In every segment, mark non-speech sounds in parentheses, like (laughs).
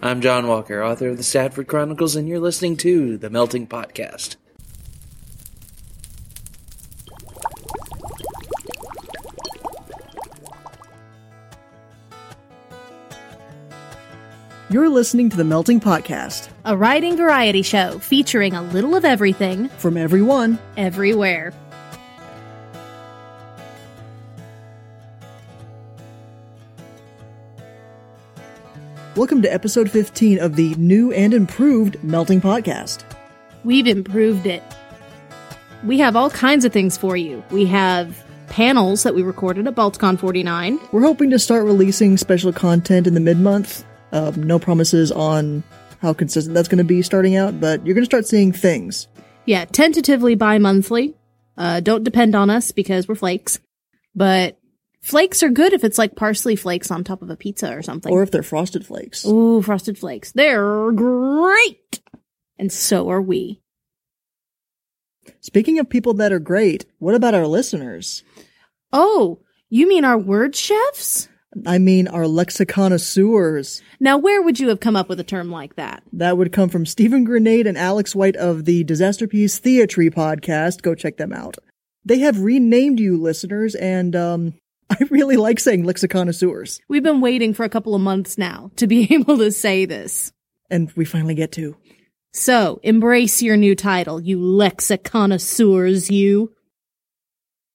I'm John Walker, author of the Stafford Chronicles, and you're listening to the Melting Potcast. You're listening to the Melting Potcast a writing variety show featuring a little of everything, from everyone. everywhere. Welcome to episode 15 of the new and improved Melting Potcast. We've improved it. We have all kinds of things for you. We have panels that we recorded at Balticon 49. We're hoping to start releasing special content in the mid month. Um, no promises on how consistent that's going to be starting out, but you're going to start seeing things. Yeah, tentatively bi monthly. Uh, don't depend on us because we're flakes. But flakes are good if it's like parsley flakes on top of a pizza or something. Or if they're frosted flakes. Ooh, frosted flakes. They're great! And so are we. Speaking of people that are great, what about our listeners? Oh, you mean our word chefs? I mean, our lexiconnoisseurs. Now, where would you have come up with a term like that? That would come from Stephen Granade and Alex White of the Disasterpiece Theatre podcast. Go check them out. They have renamed you listeners, and um, (laughs) I really like saying lexiconnoisseurs. We've been waiting for a couple of months now to be (laughs) able to say this. And we finally get to. So, embrace your new title, you lexiconnoisseurs, you.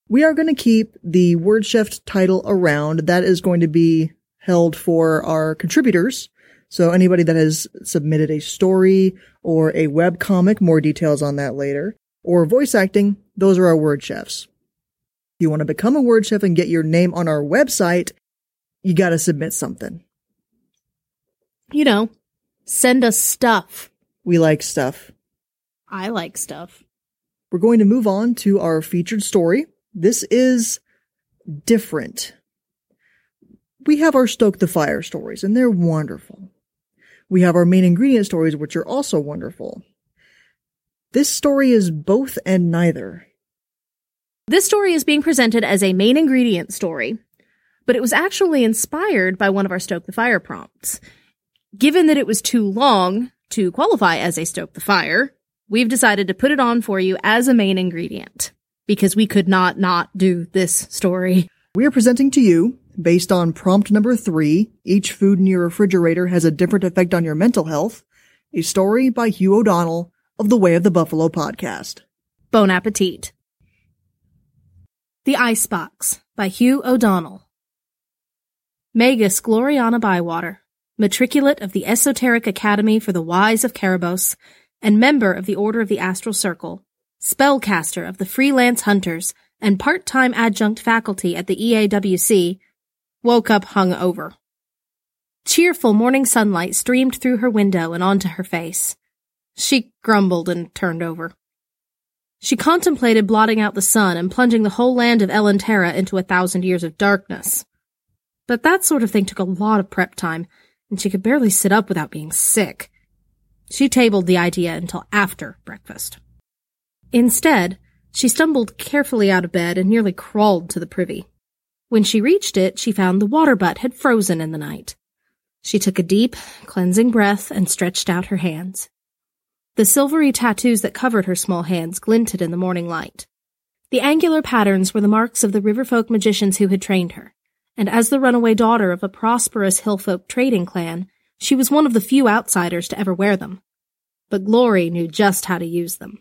We are going to keep the Word Chef title around. That is going to be held for our contributors. So anybody that has submitted a story or a web comic, more details on that later, or voice acting, those are our Word Chefs. You want to become a Word Chef and get your name on our website, you got to submit something. You know, send us stuff. We like stuff. I like stuff. We're going to move on to our featured story. This is different. We have our Stoke the Fire stories, and they're wonderful. We have our main ingredient stories, which are also wonderful. This story is both and neither. This story is being presented as a main ingredient story, but it was actually inspired by one of our Stoke the Fire prompts. Given that it was too long to qualify as a Stoke the Fire, we've decided to put it on for you as a main ingredient because we could not not do this story. We are presenting to you, based on prompt number three, each food in your refrigerator has a different effect on your mental health, a story by Hugh O'Donnell of the Way of the Buffalo podcast. Bon appetit. The Icebox by Hugh O'Donnell. Magus Gloriana Bywater, matriculate of the Esoteric Academy for the Wise of Karabos, and member of the Order of the Astral Circle, spellcaster of the Freelance Hunters, and part-time adjunct faculty at the EAWC, woke up hungover. Cheerful morning sunlight streamed through her window and onto her face. She grumbled and turned over. She contemplated blotting out the sun and plunging the whole land of Elentera into a thousand years of darkness. But that sort of thing took a lot of prep time, and she could barely sit up without being sick. She tabled the idea until after breakfast. Instead, she stumbled carefully out of bed and nearly crawled to the privy. When she reached it, she found the water butt had frozen in the night. She took a deep, cleansing breath and stretched out her hands. The silvery tattoos that covered her small hands glinted in the morning light. The angular patterns were the marks of the riverfolk magicians who had trained her, and as the runaway daughter of a prosperous hillfolk trading clan, she was one of the few outsiders to ever wear them. But Glory knew just how to use them.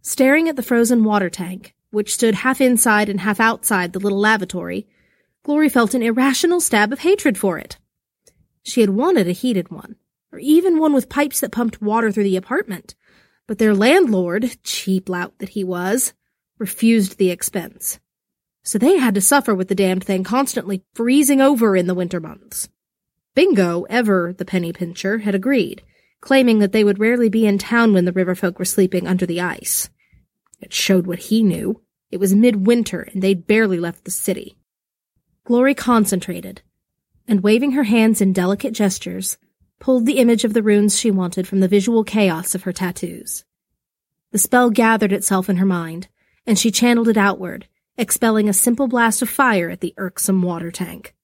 Staring at the frozen water tank, which stood half inside and half outside the little lavatory, Glory felt an irrational stab of hatred for it. She had wanted a heated one, or even one with pipes that pumped water through the apartment, but their landlord, cheap lout that he was, refused the expense. So they had to suffer with the damned thing constantly freezing over in the winter months. Bingo, ever the penny pincher, had agreed, claiming that they would rarely be in town when the river folk were sleeping under the ice. It showed what he knew. It was midwinter and they'd barely left the city. Glory concentrated, and waving her hands in delicate gestures, pulled the image of the runes she wanted from the visual chaos of her tattoos. The spell gathered itself in her mind, and she channeled it outward, expelling a simple blast of fire at the irksome water tank.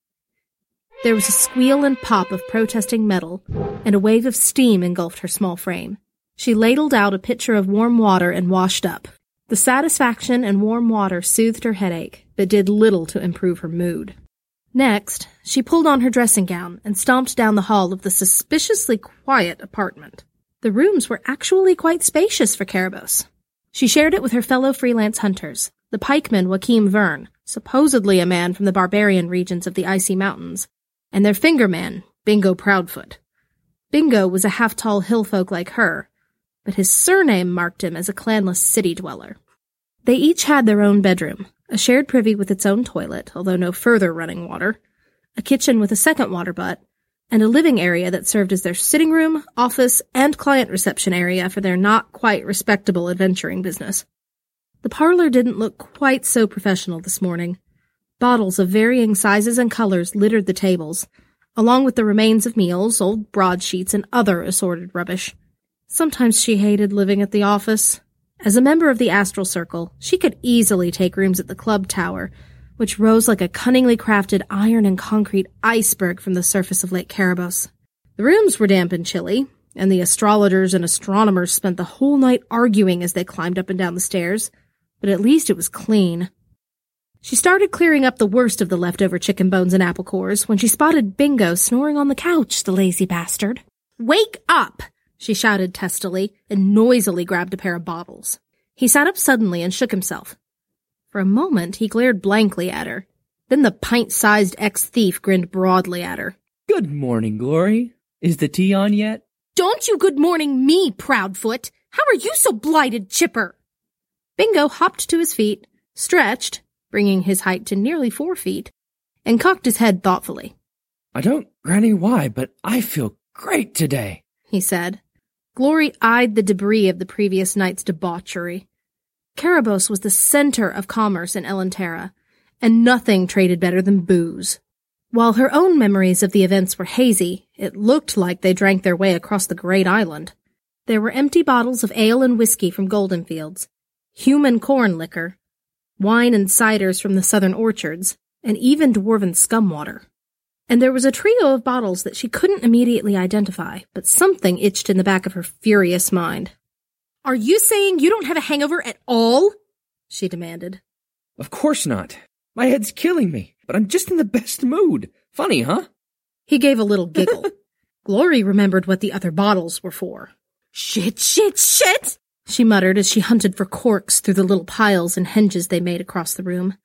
There was a squeal and pop of protesting metal, and a wave of steam engulfed her small frame. She ladled out a pitcher of warm water and washed up. The satisfaction and warm water soothed her headache, but did little to improve her mood. Next, she pulled on her dressing gown and stomped down the hall of the suspiciously quiet apartment. The rooms were actually quite spacious for Karabos. She shared it with her fellow freelance hunters, the pikeman Joachim Verne, supposedly a man from the barbarian regions of the icy mountains, and their fingerman, Bingo Proudfoot. Bingo was a half-tall hillfolk like her, but his surname marked him as a clanless city dweller. They each had their own bedroom, a shared privy with its own toilet, although no further running water, a kitchen with a second water butt, and a living area that served as their sitting room, office, and client reception area for their not quite respectable adventuring business. The parlor didn't look quite so professional this morning. Bottles of varying sizes and colors littered the tables, along with the remains of meals, old broadsheets, and other assorted rubbish. Sometimes she hated living at the office. As a member of the Astral Circle, she could easily take rooms at the club tower, which rose like a cunningly crafted iron and concrete iceberg from the surface of Lake Karabos. The rooms were damp and chilly, and the astrologers and astronomers spent the whole night arguing as they climbed up and down the stairs, but at least it was clean. She started clearing up the worst of the leftover chicken bones and apple cores when she spotted Bingo snoring on the couch, the lazy bastard. Wake up! She shouted testily, and noisily grabbed a pair of bottles. He sat up suddenly and shook himself. For a moment he glared blankly at her. Then the pint-sized ex-thief grinned broadly at her. Good morning, Glory. Is the tea on yet? Don't you good morning me, Proudfoot! How are you so blighted, Chipper? Bingo hopped to his feet, stretched, bringing his height to nearly four feet, and cocked his head thoughtfully. I don't, Granny, why, but I feel great today, he said. Glory eyed the debris of the previous night's debauchery. Karabos was the center of commerce in Elentera, and nothing traded better than booze. While her own memories of the events were hazy, it looked like they drank their way across the great island. There were empty bottles of ale and whiskey from Goldenfields, human corn liquor, wine and ciders from the southern orchards, and even dwarven scum water and there was a trio of bottles that she couldn't immediately identify, but something itched in the back of her furious mind. Are you saying you don't have a hangover at all? she demanded. Of course not. My head's killing me, but I'm just in the best mood. Funny, huh? He gave a little giggle. (laughs) Glory remembered what the other bottles were for. Shit, shit, shit! She muttered as she hunted for corks through the little piles and henges they made across the room.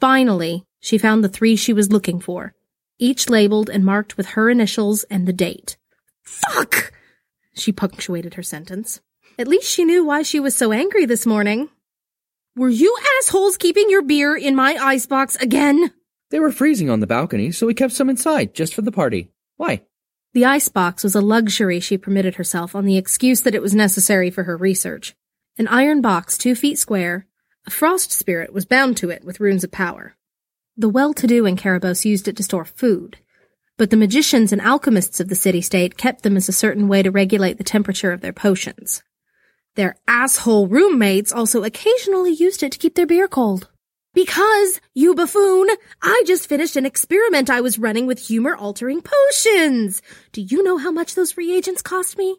Finally, she found the three she was looking for each labeled and marked with her initials and the date. Fuck! She punctuated her sentence. At least she knew why she was so angry this morning. Were you assholes keeping your beer in my icebox again? They were freezing on the balcony, so we kept some inside just for the party. Why? The icebox was a luxury she permitted herself on the excuse that it was necessary for her research. An iron box two feet square, a frost spirit was bound to it with runes of power. The well-to-do in Karabos used it to store food, but the magicians and alchemists of the city-state kept them as a certain way to regulate the temperature of their potions. Their asshole roommates also occasionally used it to keep their beer cold. Because, you buffoon, I just finished an experiment I was running with humor-altering potions. Do you know how much those reagents cost me?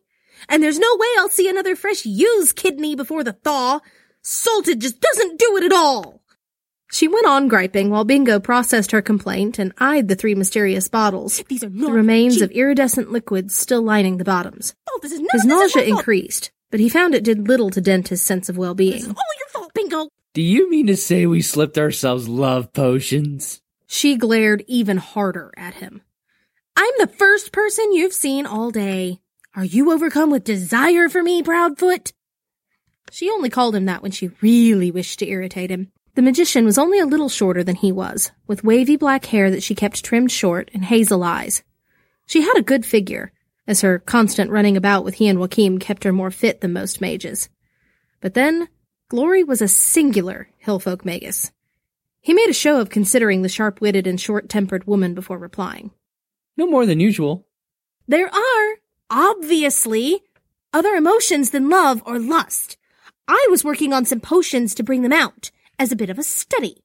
And there's no way I'll see another fresh used kidney before the thaw. Salted just doesn't do it at all. She went on griping while Bingo processed her complaint and eyed the three mysterious bottles, These are the remains cheap. of iridescent liquids still lining the bottoms. Oh, this is none His this nausea my increased, but he found it did little to dent his sense of This is well-being. all your fault, Bingo. Do you mean to say we slipped ourselves love potions? She glared even harder at him. I'm the first person you've seen all day. Are you overcome with desire for me, Proudfoot? She only called him that when she really wished to irritate him. The magician was only a little shorter than he was, with wavy black hair that she kept trimmed short and hazel eyes. She had a good figure, as her constant running about with he and Joachim kept her more fit than most mages. But then, Glory was a singular hillfolk magus. He made a show of considering the sharp-witted and short-tempered woman before replying. No more than usual. There are, obviously, other emotions than love or lust. I was working on some potions to bring them out as a bit of a study.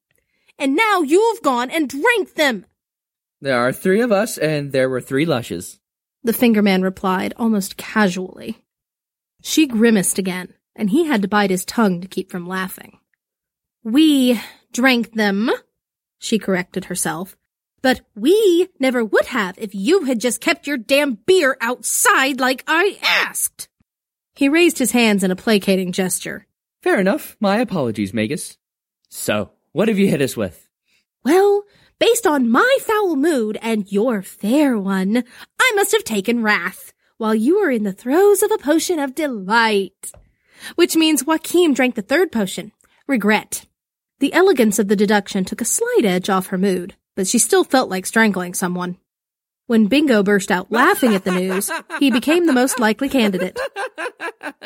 And now you've gone and drank them. There are three of us, and there were three lushes. The fingerman replied almost casually. She grimaced again, and he had to bite his tongue to keep from laughing. We drank them, she corrected herself. But we never would have if you had just kept your damn beer outside like I asked. He raised his hands in a placating gesture. Fair enough. My apologies, Magus. So, what have you hit us with? Well, based on my foul mood and your fair one, I must have taken wrath while you were in the throes of a potion of delight. Which means Joachim drank the third potion, regret. The elegance of the deduction took a slight edge off her mood, but she still felt like strangling someone. When Bingo burst out laughing at the news, he became the most likely candidate. (laughs)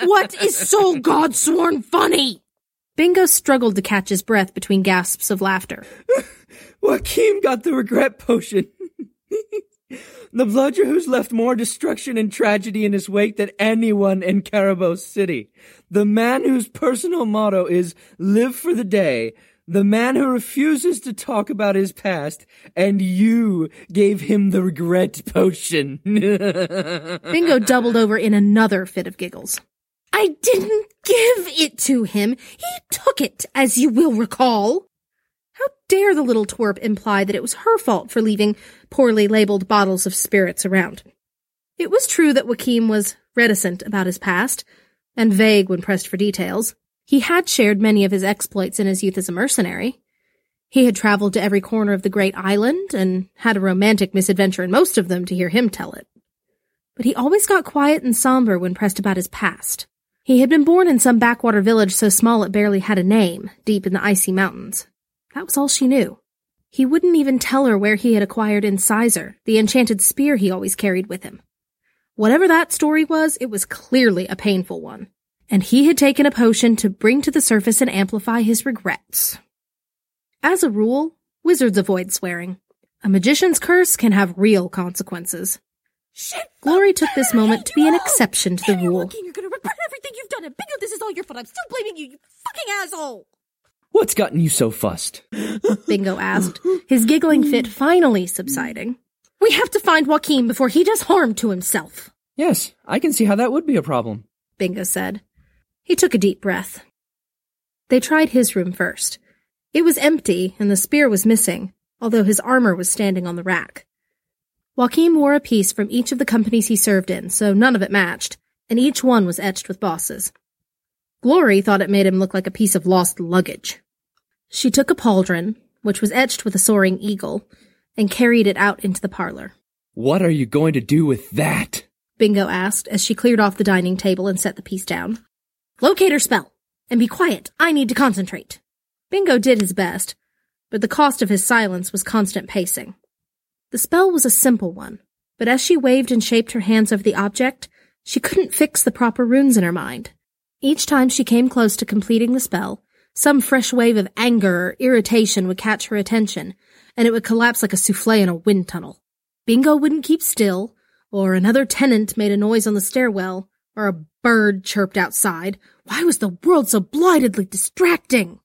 What is so God sworn funny? Bingo struggled to catch his breath between gasps of laughter. (laughs) Joachim got the regret potion. (laughs) the bludger who's left more destruction and tragedy in his wake than anyone in Caribou City. The man whose personal motto is live for the day. The man who refuses to talk about his past, and you gave him the regret potion. (laughs) Bingo doubled over in another fit of giggles. I didn't give it to him. He took it, as you will recall. How dare the little twerp imply that it was her fault for leaving poorly labeled bottles of spirits around? It was true that Joachim was reticent about his past, and vague when pressed for details. He had shared many of his exploits in his youth as a mercenary. He had traveled to every corner of the great island and had a romantic misadventure in most of them to hear him tell it. But he always got quiet and somber when pressed about his past. He had been born in some backwater village so small it barely had a name, deep in the icy mountains. That was all she knew. He wouldn't even tell her where he had acquired Incisor, the enchanted spear he always carried with him. Whatever that story was, it was clearly a painful one. And he had taken a potion to bring to the surface and amplify his regrets. As a rule, wizards avoid swearing. A magician's curse can have real consequences. Shit! Glory took this moment to be an exception to the rule. Joachim, you're gonna regret everything you've done, and bingo, this is all your fault. I'm still blaming you, you fucking asshole! What's gotten you so fussed? (laughs) Bingo asked, his giggling fit finally subsiding. We have to find Joachim before he does harm to himself, Yes, I can see how that would be a problem. Bingo said. He took a deep breath. They tried his room first. It was empty, and the spear was missing, although his armor was standing on the rack. Joachim wore a piece from each of the companies he served in, so none of it matched, and each one was etched with bosses. Glory thought it made him look like a piece of lost luggage. She took a pauldron, which was etched with a soaring eagle, and carried it out into the parlor. What are you going to do with that? Bingo asked as she cleared off the dining table and set the piece down. Locator spell! And be quiet, I need to concentrate. Bingo did his best, but the cost of his silence was constant pacing. The spell was a simple one, but as she waved and shaped her hands over the object, she couldn't fix the proper runes in her mind. Each time she came close to completing the spell, some fresh wave of anger or irritation would catch her attention, and it would collapse like a souffle in a wind tunnel. Bingo wouldn't keep still, or another tenant made a noise on the stairwell, or a bird chirped outside. Why was the world so blightedly distracting?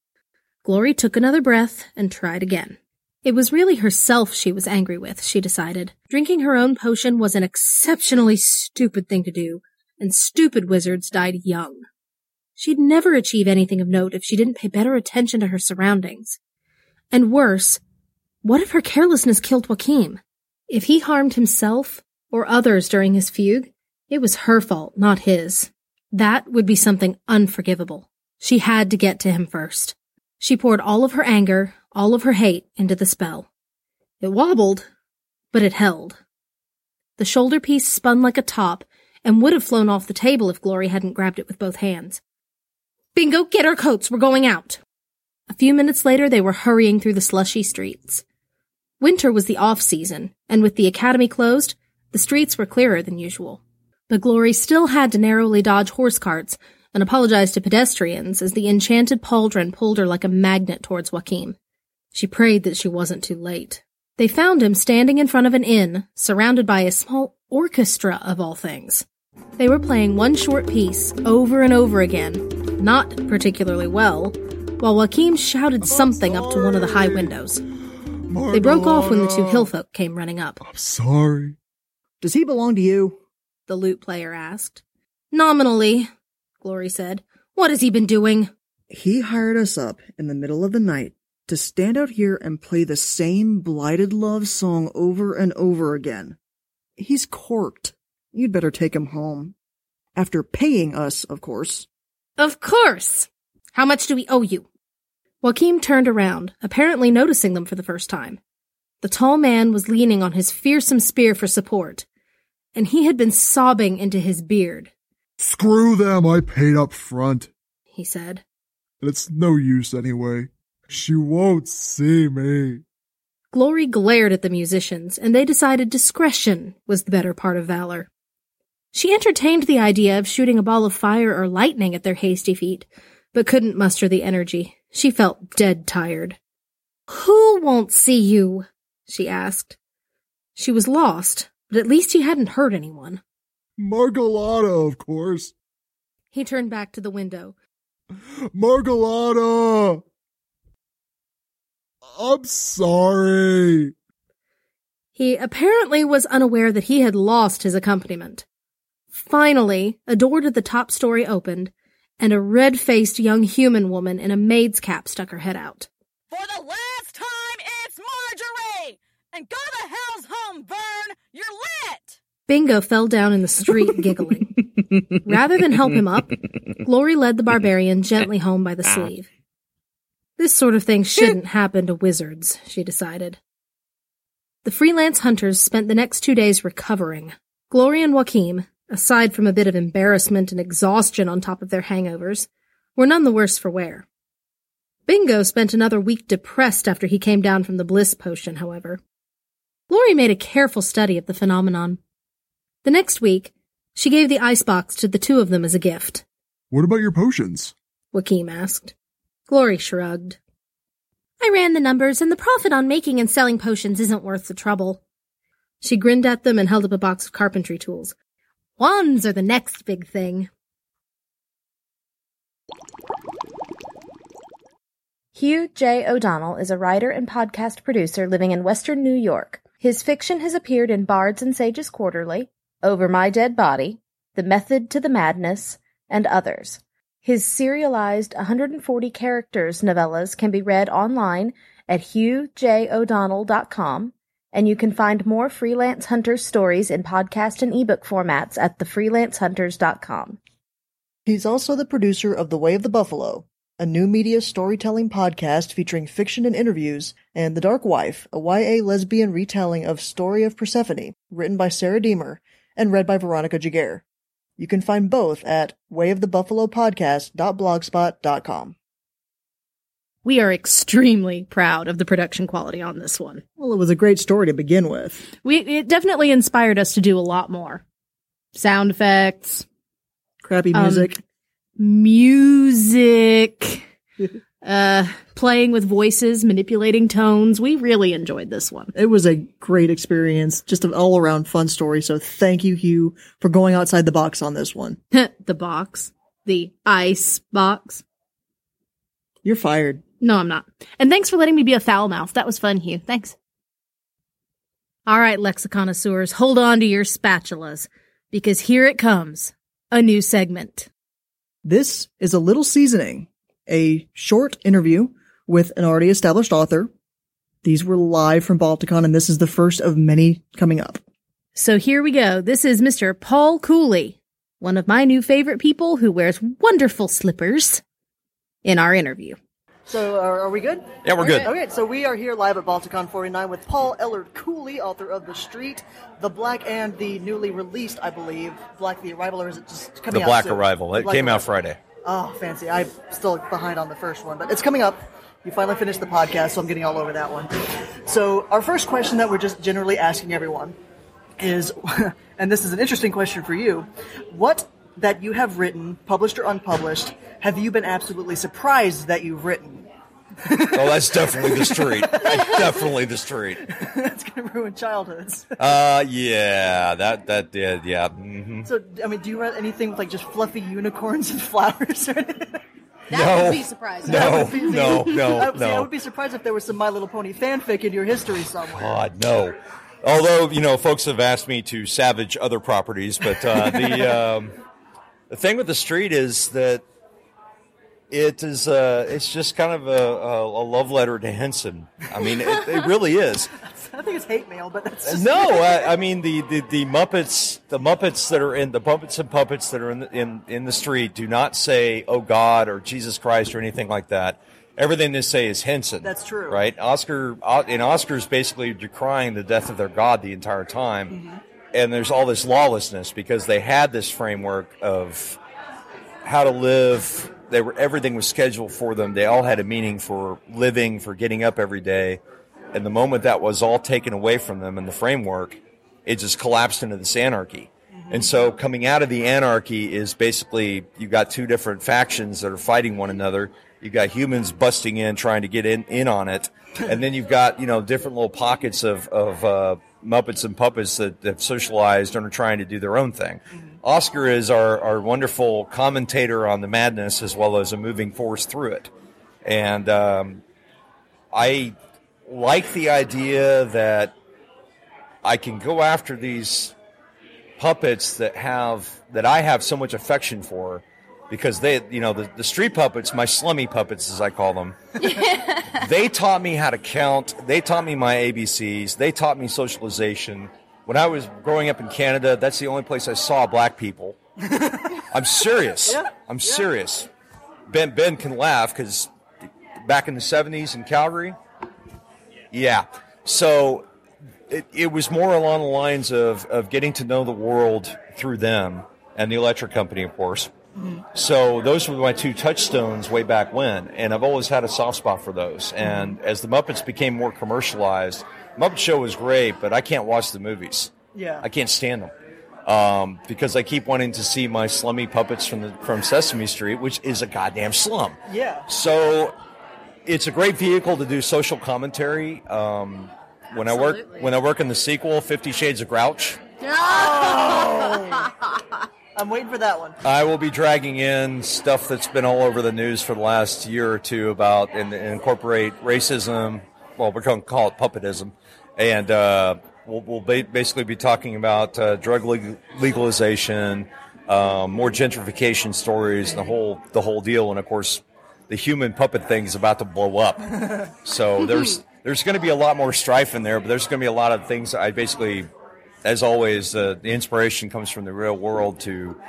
Glory took another breath and tried again. It was really herself she was angry with, she decided. Drinking her own potion was an exceptionally stupid thing to do, and stupid wizards died young. She'd never achieve anything of note if she didn't pay better attention to her surroundings. And worse, what if her carelessness killed Joachim? If he harmed himself or others during his fugue, it was her fault, not his. That would be something unforgivable. She had to get to him first. She poured all of her anger, all of her hate into the spell. It wobbled, but it held. The shoulder piece spun like a top and would have flown off the table if Glory hadn't grabbed it with both hands. Bingo, get our coats, we're going out. A few minutes later, they were hurrying through the slushy streets. Winter was the off season, and with the academy closed, the streets were clearer than usual. But Glory still had to narrowly dodge horse carts and apologize to pedestrians as the enchanted pauldron pulled her like a magnet towards Joachim. She prayed that she wasn't too late. They found him standing in front of an inn, surrounded by a small orchestra of all things. They were playing one short piece over and over again, not particularly well, while Joachim shouted something up to one of the high windows. They broke off when the two hillfolk came running up. I'm sorry. Does he belong to you? The lute player asked. Nominally, Glory said. What has he been doing? He hired us up in the middle of the night to stand out here and play the same blighted love song over and over again. He's corked. You'd better take him home. After paying us, of course. Of course. How much do we owe you? Joachim turned around, apparently noticing them for the first time. The tall man was leaning on his fearsome spear for support, and he had been sobbing into his beard. Screw them, I paid up front. He said. And it's no use anyway. She won't see me. Glory glared at the musicians, and they decided discretion was the better part of valor. She entertained the idea of shooting a ball of fire or lightning at their hasty feet, but couldn't muster the energy. She felt dead tired. Who won't see you? she asked. She was lost, but at least he hadn't hurt anyone. Margolata, of course. He turned back to the window. Margolata! I'm sorry. He apparently was unaware that he had lost his accompaniment. Finally, a door to the top story opened, and a red faced young human woman in a maid's cap stuck her head out. For the last time, it's Marjorie! And go to hell's home, Verne! You're lit! Bingo fell down in the street giggling. (laughs) Rather than help him up, Glory led the barbarian gently home by the ah. sleeve. This sort of thing (laughs) shouldn't happen to wizards, she decided. The freelance hunters spent the next two days recovering. Glory and Joachim, aside from a bit of embarrassment and exhaustion on top of their hangovers, were none the worse for wear. Bingo spent another week depressed after he came down from the bliss potion, however. Glory made a careful study of the phenomenon. The next week, she gave the icebox to the two of them as a gift. What about your potions? Joachim asked. Glory shrugged. I ran the numbers, and the profit on making and selling potions isn't worth the trouble. She grinned at them and held up a box of carpentry tools. Wands are the next big thing. Hugh J. O'Donnell is a writer and podcast producer living in Western New York. His fiction has appeared in Bards and Sages Quarterly, Over My Dead Body, The Method to the Madness, and others. His serialized 140 characters novellas can be read online at hughjodonnell.com, and you can find more Freelance Hunters stories in podcast and ebook formats at thefreelancehunters.com. He's also the producer of The Way of the Buffalo, a new media storytelling podcast featuring fiction and interviews, and The Dark Wife, a YA lesbian retelling of Story of Persephone, written by Sarah Diemer and read by Veronica Giguere. You can find both at wayofthebuffalopodcast.blogspot.com. We are extremely proud of the production quality on this one. Well, it was a great story to begin with. We it definitely inspired us to do a lot more. Sound effects, Crappy Um, music. (laughs) uh playing with voices, manipulating tones. We really enjoyed this one. it was a great experience, just an all around fun story. So thank you, Hugh, for going outside the box on this one. (laughs) the box, the ice box. You're fired. No, I'm not. And thanks for letting me be a foul mouth. That was fun, Hugh. Thanks. All right, lexiconnoisseurs, hold on to your spatulas because here it comes. A new segment. This is a little seasoning, a short interview with an already established author. These were live from Balticon, and this is the first of many coming up. So here we go. This is Mr. Paul Cooley, one of my new favorite people who wears wonderful slippers in our interview. So, are, are we good? Yeah, we're good. Okay, so we are here live at Balticon 49 with Paul Elard Cooley, author of The Street, The Black, and the newly released, I believe, Black the Arrival, or is it just coming The out Black soon? Arrival. It Black came out Friday. Oh, fancy. I'm still behind on the first one, but it's coming up. You finally finished the podcast, so I'm getting all over that one. So, our first question that we're just generally asking everyone is, (laughs) and this is an interesting question for you, what that you have written, published or unpublished, have you been absolutely surprised that you've written? (laughs) Oh, that's definitely the street. That's definitely the street. (laughs) That's going to ruin childhoods. Uh, yeah, that that did, yeah. hmm So, I mean, do you write anything with like just fluffy unicorns and (laughs) flowers or anything? That No. would be surprising. No, no, no, I, see, I would be surprised if there was some My Little Pony fanfic in your history somewhere. God, no. Although you know, folks have asked me to savage other properties, but uh, the um, the thing with the street is that it is uh, it's just kind of a, a, a love letter to Henson. I mean, it, it really is. (laughs) I think it's hate mail, but that's No, I, I mean the, the, the Muppets, the Muppets that are in the Muppets and puppets that are in the, in in the street do not say "Oh God" or "Jesus Christ" or anything like that. Everything they say is Henson. That's true. right? Oscar and Oscar's basically decrying the death of their God the entire time, Mm-hmm. and there's all this lawlessness because they had this framework of how to live. They were everything was scheduled for them. They all had a meaning for living, for getting up every day. And the moment that was all taken away from them in the framework, it just collapsed into this anarchy. And so coming out of the anarchy is basically you've got two different factions that are fighting one another. You've got humans busting in trying to get in, in on it. (laughs) And then you've got, you know, different little pockets of, of uh, Muppets and puppets that have socialized and are trying to do their own thing. Oscar is our, our wonderful commentator on the madness as well as a moving force through it. And um, I like the idea that I can go after these puppets that have that I have so much affection for because they you know the, the street puppets my slummy puppets as I call them (laughs) they taught me how to count. They taught me my ABCs they taught me socialization when I was growing up in Canada that's the only place I saw black people. (laughs) I'm serious. I'm serious. Ben Ben can laugh because back in the 70s in Calgary? Yeah. So it, it was more along the lines of, of getting to know the world through them and the electric company, of course. Mm-hmm. So those were my two touchstones way back when, and I've always had a soft spot for those. And mm-hmm. as the Muppets became more commercialized, Muppet Show was great, but I can't watch the movies. Yeah. I can't stand them um, because I keep wanting to see my slummy puppets from the from Sesame Street, which is a goddamn slum. yeah. So it's a great vehicle to do social commentary. Um, when I work Absolutely. when I work in the sequel, Fifty Shades of Grouch, (laughs) I'm waiting for that one. I will be dragging in stuff that's been all over the news for the last year or two about and, and incorporate racism. Well, we're going to call it puppetism, and uh, we'll, we'll ba- basically be talking about uh, drug leg- legalization, um, more gentrification stories, the whole the whole deal. And of course, the human puppet thing is about to blow up. (laughs) So there's there's going to be a lot more strife in there, but there's going to be a lot of things. I basically, as always, uh, the inspiration comes from the real world to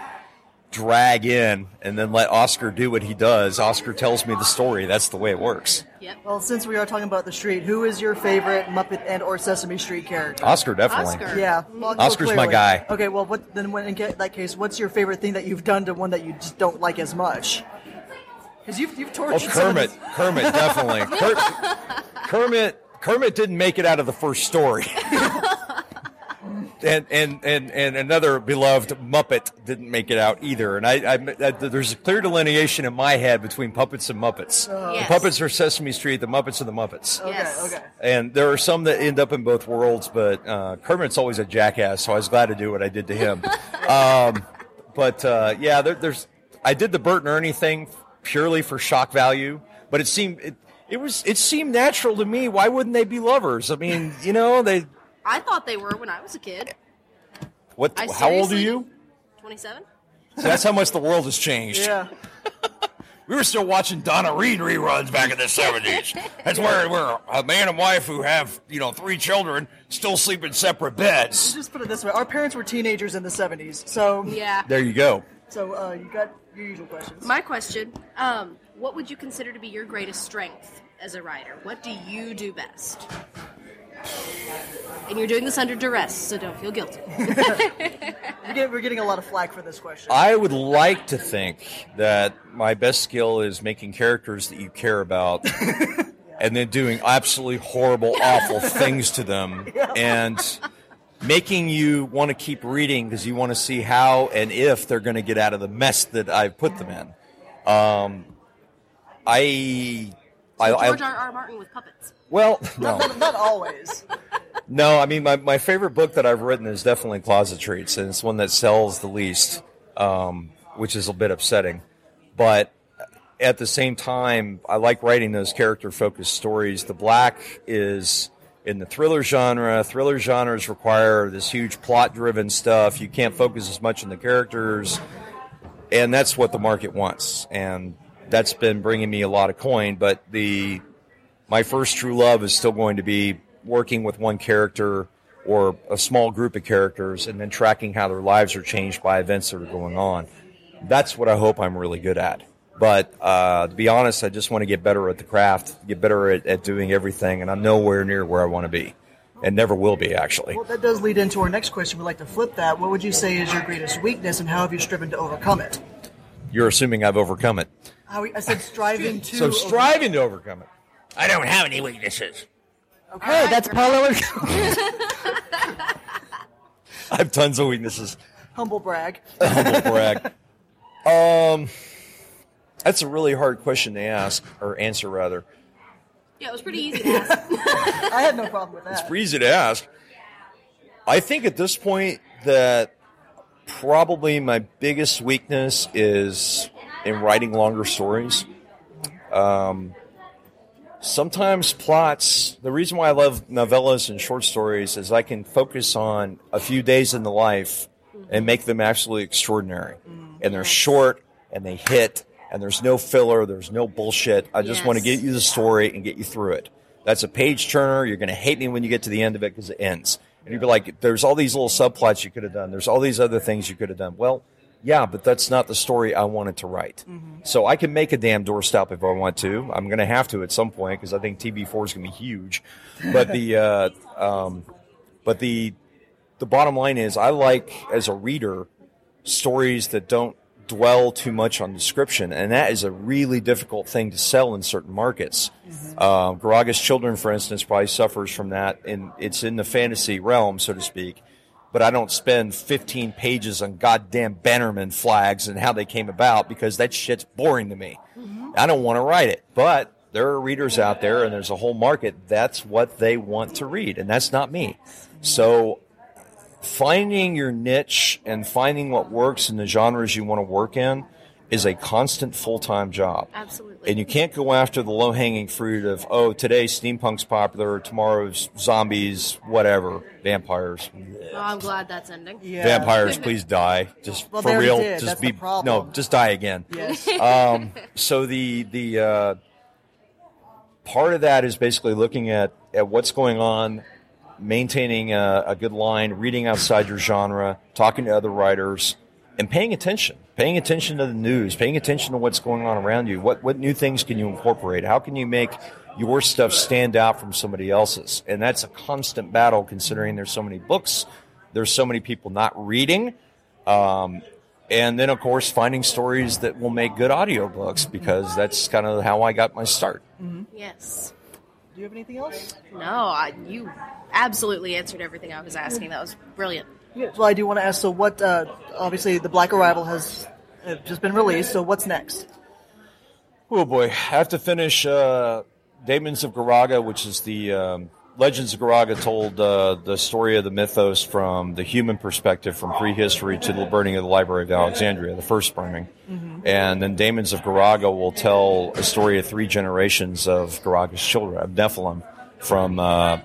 drag in and then let Oscar do what he does. Oscar tells me the story. That's the way it works. Yep. Well, since we are talking about the street, who is your favorite Muppet and or Sesame Street character? Oscar definitely. Oscar. Yeah, well, well, Oscar's my guy. Okay, well, what then? When, in that case, what's your favorite thing that you've done to one that you just don't like as much? Because you've you've Oh, tortured some of Kermit. these- Kermit, definitely. (laughs) Kermit. Kermit didn't make it out of the first story. (laughs) and, and, and, and another beloved Muppet didn't make it out either. And I, I, I- there's a clear delineation in my head between puppets and Muppets. Yes. The puppets are Sesame Street. The Muppets are the Muppets. Okay, Yes. okay. And there are some that end up in both worlds, but uh, Kermit's always a jackass, so I was glad to do what I did to him. (laughs) um, but uh, yeah, there, there's. I did the Bert and Ernie thing purely for shock value, but it seemed it, it was it seemed natural to me. Why wouldn't they be lovers? I mean, you know, they. I thought they were when I was a kid. What? I how old are you? 27? So that's how much the world has changed. Yeah, (laughs) We were still watching Donna Reed reruns back in the seventies. That's where we're a man and wife who have you know three children still sleep in separate beds. just put it this way: our parents were teenagers in the '70s, so Yeah. There you go. so uh, you got your usual questions. My question um, What would you consider to be your greatest strength as a writer? What do you do best? And you're doing this under duress, so don't feel guilty. (laughs) We're getting, we're getting a lot of flack for this question. I would like to think that my best skill is making characters that you care about (laughs) and then doing absolutely horrible, awful (laughs) things to them and making you want to keep reading because you want to see how and if they're going to get out of the mess that I've put them in. Um, I. I, George I, R. R. Martin with puppets. Well, (laughs) no. not, not always. (laughs) No, I mean my, my favorite book that I've written is definitely Closet Treats, and it's one that sells the least, um, which is a bit upsetting. But at the same time, I like writing those character focused stories. The Black is in the thriller genre. Thriller genres require this huge plot driven stuff. You can't focus as much on the characters, and that's what the market wants. And that's been bringing me a lot of coin. But the my first true love is still going to be working with one character or a small group of characters and then tracking how their lives are changed by events that are going on. That's what I hope I'm really good at. But uh, to be honest, I just want to get better at the craft, get better at, at doing everything, and I'm nowhere near where I want to be, and never will be actually. Well, that does lead into our next question. We'd like to flip that. What would you say is your greatest weakness, and how have you striven to overcome it? You're assuming I've overcome it. How, I said striving (laughs) to. So striving to overcome it. I don't have any weaknesses. Okay, that's Paul (laughs) Eller. I have tons of weaknesses. Humble brag. Humble brag. (laughs) Um, that's a really hard question to ask or answer, rather. Yeah, it was pretty easy to ask. (laughs) I had no problem with that. It's pretty easy to ask. I think at this point that probably my biggest weakness is in writing longer stories. Um, sometimes plots, the reason why I love novellas and short stories is I can focus on a few days in the life and make them absolutely extraordinary. Mm-hmm. And they're short and they hit and there's no filler, there's no bullshit. I just want to get you the story and get you through it. That's a page turner. You're going to hate me when you get to the end of it because it ends. And you'd be like, there's all these little subplots you could have done. There's all these other things you could have done. Well, yeah, but that's not the story I wanted to write. So I can make a damn doorstop if I want to. I'm going to have to at some point because I think TB4 is going to be huge. But the, (laughs) uh, um, but the, the bottom line is I like as a reader stories that don't dwell too much on description, and that is a really difficult thing to sell in certain markets. Uh, Garaga's Children, for instance, probably suffers from that, and it's in the fantasy realm, so to speak. But I don't spend 15 pages on goddamn Bannerman flags and how they came about because that shit's boring to me. Mm-hmm. I don't want to write it, but there are readers out there, and there's a whole market. That's what they want to read, and that's not me. So finding your niche and finding what works in the genres you want to work in is a constant full-time job. Absolutely. And you can't go after the low-hanging fruit of, oh, today steampunk's popular, tomorrow's zombies, whatever, vampires. Oh, I'm glad that's ending. Yeah. Vampires, (laughs) please die. Just Well, for real, did. just That's be the no, just die again. Yes. (laughs) Um, so the the uh, part of that is basically looking at at what's going on, maintaining a, a good line, reading outside your genre, talking to other writers, and paying attention. Paying attention to the news, paying attention to what's going on around you. What what new things can you incorporate? How can you make your stuff stand out from somebody else's? And that's a constant battle, considering there's so many books, there's so many people not reading. Um, and then, of course, finding stories that will make good audiobooks because that's kind of how I got my start. Yes. Do you have anything else? No, I, you absolutely answered everything I was asking. That was brilliant. Well, I do want to ask. So, what? Uh, obviously, the Black Arrival has uh, just been released. So, what's next? Oh boy, I have to finish uh, Daemons of Garaga, which is the um, Legends of Garaga told uh, the story of the mythos from the human perspective, from prehistory to the burning of the Library of Alexandria, the first burning. And then Daemons of Garaga will tell a story of three generations of Garaga's children, of Nephilim, from uh,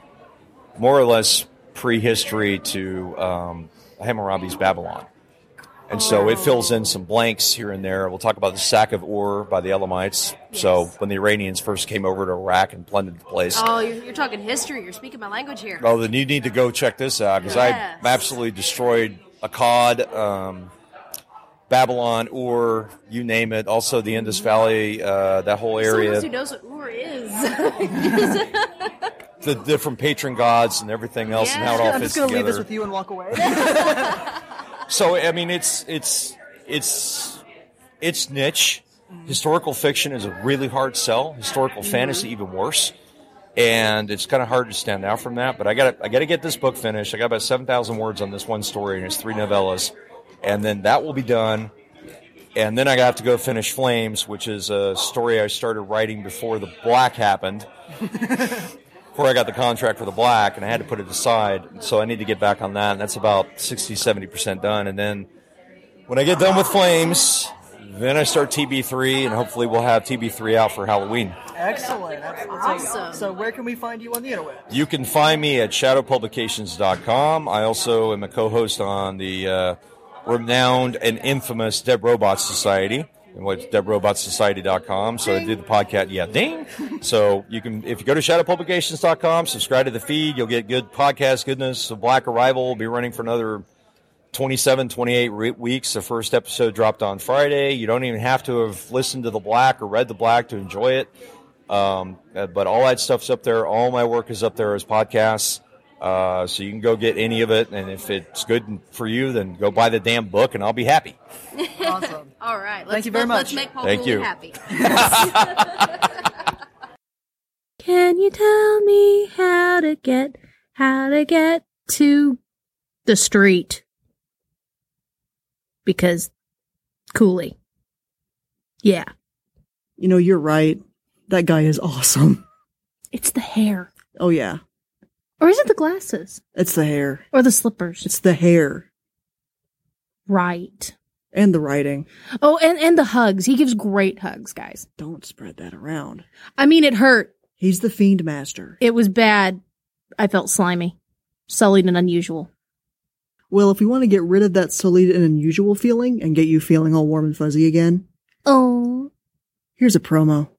more or less prehistory to um, Hammurabi's Babylon. And so it fills in some blanks here and there. We'll talk about the sack of Ur by the Elamites. So when the Iranians first came over to Iraq and plundered the place. Oh, you're, you're talking history. You're speaking my language here. Oh, then you need to go check this out because Yes. I absolutely destroyed Akkad, um, Babylon, Ur, you name it. Also the Indus Valley, uh, that whole area. Someone area, who knows what Ur is. (laughs) (laughs) the different patron gods and everything else, and how it all fits together. I'm just going to leave this with you and walk away. (laughs) (laughs) So I mean, it's it's it's it's niche. Mm-hmm. Historical fiction is a really hard sell. Historical mm-hmm. fantasy even worse, and it's kind of hard to stand out from that. But I got I got to get this book finished. I got about seven thousand words on this one story, and it's three novellas, and then that will be done. And then I have to go finish Flames, which is a story I started writing before the Black happened. (laughs) before I got the contract for the Black, and I had to put it aside. So I need to get back on that, and that's about 60, 70% done. And then when I get done with Flames, Then I start TB3, and hopefully we'll have TB3 out for Halloween. Excellent. Awesome. So where can we find you on the internet? You can find me at shadowpublications.com. I also am a co-host on the uh, renowned and infamous Dead Robots Society. And what's deadrobotsociety.com. So I did the podcast. Yeah, ding. So you can, if you go to shadowpublications.com, subscribe to the feed, you'll get good podcast goodness. So Black Arrival will be running for another 27, 28 re- weeks. The first episode dropped on Friday. You don't even have to have listened to the Black or read the Black to enjoy it. Um, but all that stuff's up there. All my work is up there as podcasts. Uh, so you can go get any of it. And if it's good for you, then go buy the damn book and I'll be happy. (laughs) Awesome. All right. Let's, you very let's, much. Let's make Paul Thank Cooley you. happy. (laughs) (laughs) Can you tell me how to get how to get to the street? Because Cooley. Yeah. You know, you're right. That guy is awesome. It's the hair. Oh yeah. Or is it the glasses? It's the hair. Or the slippers? It's the hair. Right. And the writing. Oh, and, and the hugs. He gives great hugs, guys. Don't spread that around. I mean, it hurt. He's the fiend master. It was bad. I felt slimy, sullied, and unusual. Well, if we want to get rid of that sullied and unusual feeling and get you feeling all warm and fuzzy again, Oh. here's a promo.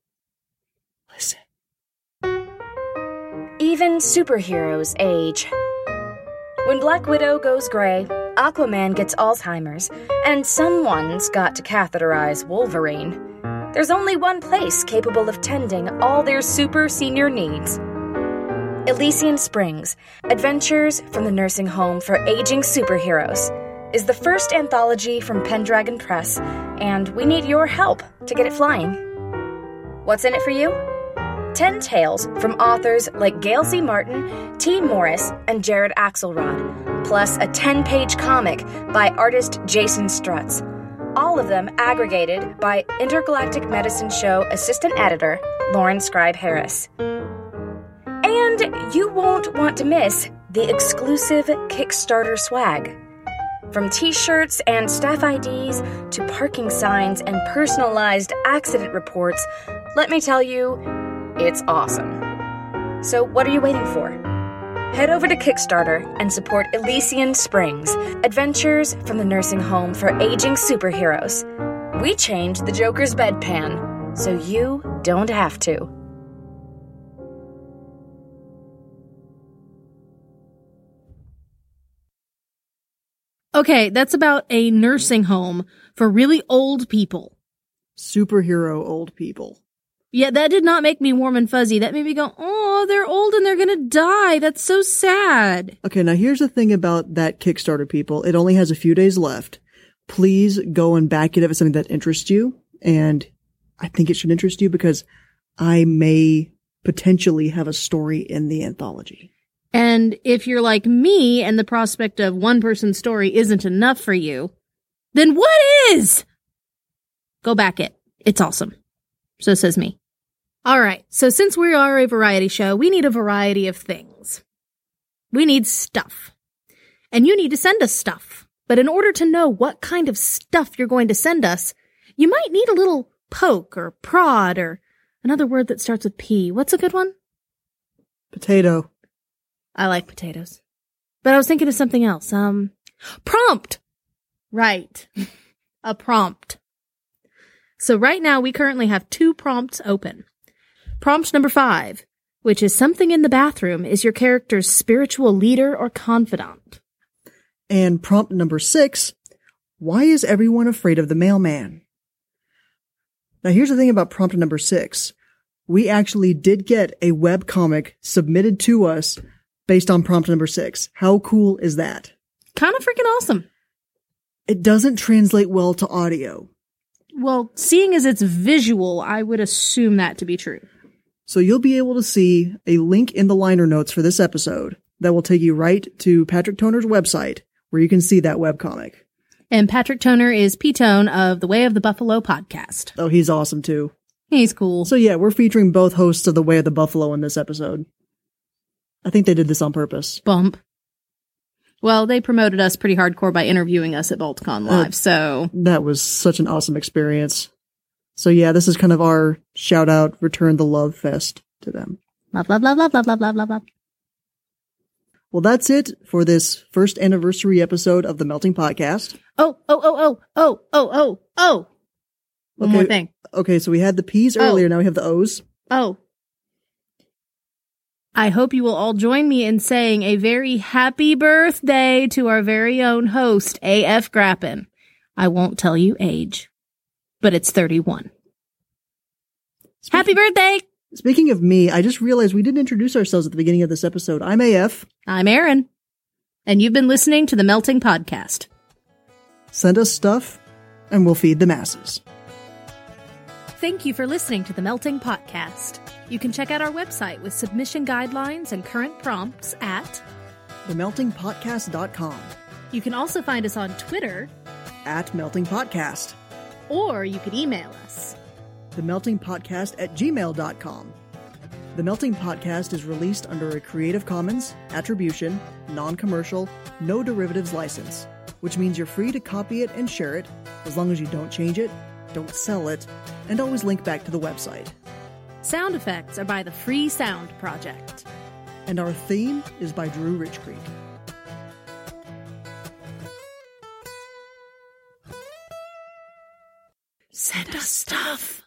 Even superheroes age. When Black Widow goes gray, Aquaman gets Alzheimer's, and someone's got to catheterize Wolverine. There's only one place capable of tending all their super senior needs. Elysian Springs Adventures from the Nursing Home for Aging Superheroes is the first anthology from Pendragon Press, and we need your help to get it flying. What's in it for you? 10 tales from authors like Gail Z. Martin, Tee Morris, and Jared Axelrod, plus a 10 page comic by artist Jason Strutz. All of them aggregated by Intergalactic Medicine Show assistant editor Lauren Scribe Harris. And you won't want to miss the exclusive Kickstarter swag. From t shirts and staff IDs to parking signs and personalized accident reports, let me tell you, it's awesome. So, what are you waiting for? Head over to Kickstarter and support Elysian Springs Adventures from the Nursing Home for Aging Superheroes. We changed the Joker's bedpan, so you don't have to. Okay, that's about a nursing home for really old people. Superhero old people. Yeah, that did not make me warm and fuzzy. That made me go, oh, they're old and they're gonna die. That's so sad. Okay, now here's the thing about that Kickstarter, people. It only has a few days left. Please go and back it if it's something that interests you. And I think it should interest you because I may potentially have a story in the anthology. And if you're like me and the prospect of one person's story isn't enough for you, then what is? Go back it. It's awesome. So says me. All right. So since we are a variety show, we need a variety of things. We need stuff. And you need to send us stuff. But in order to know what kind of stuff you're going to send us, you might need a little poke or prod or another word that starts with P. What's a good one? Potato. I like potatoes. But I was thinking of something else. Um, prompt. Right. (laughs) a prompt. So right now we currently have two prompts open. Prompt number five, which is something in the bathroom is your character's spiritual leader or confidant. And prompt number six, why is everyone afraid of the mailman? Now here's the thing about prompt number six. We actually did get a web comic submitted to us based on prompt number six. How cool is that? Kind of freaking awesome. It doesn't translate well to audio. Well, seeing as it's visual, I would assume that to be true. So you'll be able to see a link in the liner notes for this episode that will take you right to Patrick Toner's website where you can see that webcomic. And Patrick Toner is P-Tone of the Way of the Buffalo podcast. Oh, he's awesome too. He's cool. So yeah, we're featuring both hosts of The Way of the Buffalo in this episode. I think they did this on purpose. Bump. Well, they promoted us pretty hardcore by interviewing us at Balticon Live, Uh, so That was such an awesome experience. So yeah, this is kind of our shout out, return the love fest to them. love, love, love, love, love, love, love, love, love. Well, that's it for this first anniversary episode of the Melting Potcast. Oh, oh, oh, oh, oh, oh, oh, oh. One Okay. more thing. Okay, so we had the P's Oh. earlier, now we have the O's. Oh. I hope you will all join me in saying a very happy birthday to our very own host, AF Grappin. I won't tell you age, but it's 31. Happy birthday! Speaking of me, I just realized we didn't introduce ourselves at the beginning of this episode. I'm AF. I'm Aaron, and you've been listening to the Melting Potcast. Send us stuff, and we'll feed the masses. Thank you for listening to the Melting Potcast. You can check out our website with submission guidelines and current prompts at TheMeltingPotcast.com. You can also find us on Twitter, At Melting Potcast. Or you could email us. The Melting Potcast at gmail.com. The Melting Potcast is released under a Creative Commons, Attribution, Non Commercial, No Derivatives license, which means you're free to copy it and share it as long as you don't change it, don't sell it, and always link back to the website. Sound effects are by the Free Sound Project. And our theme is by Drew Rich Creek. Send us stuff.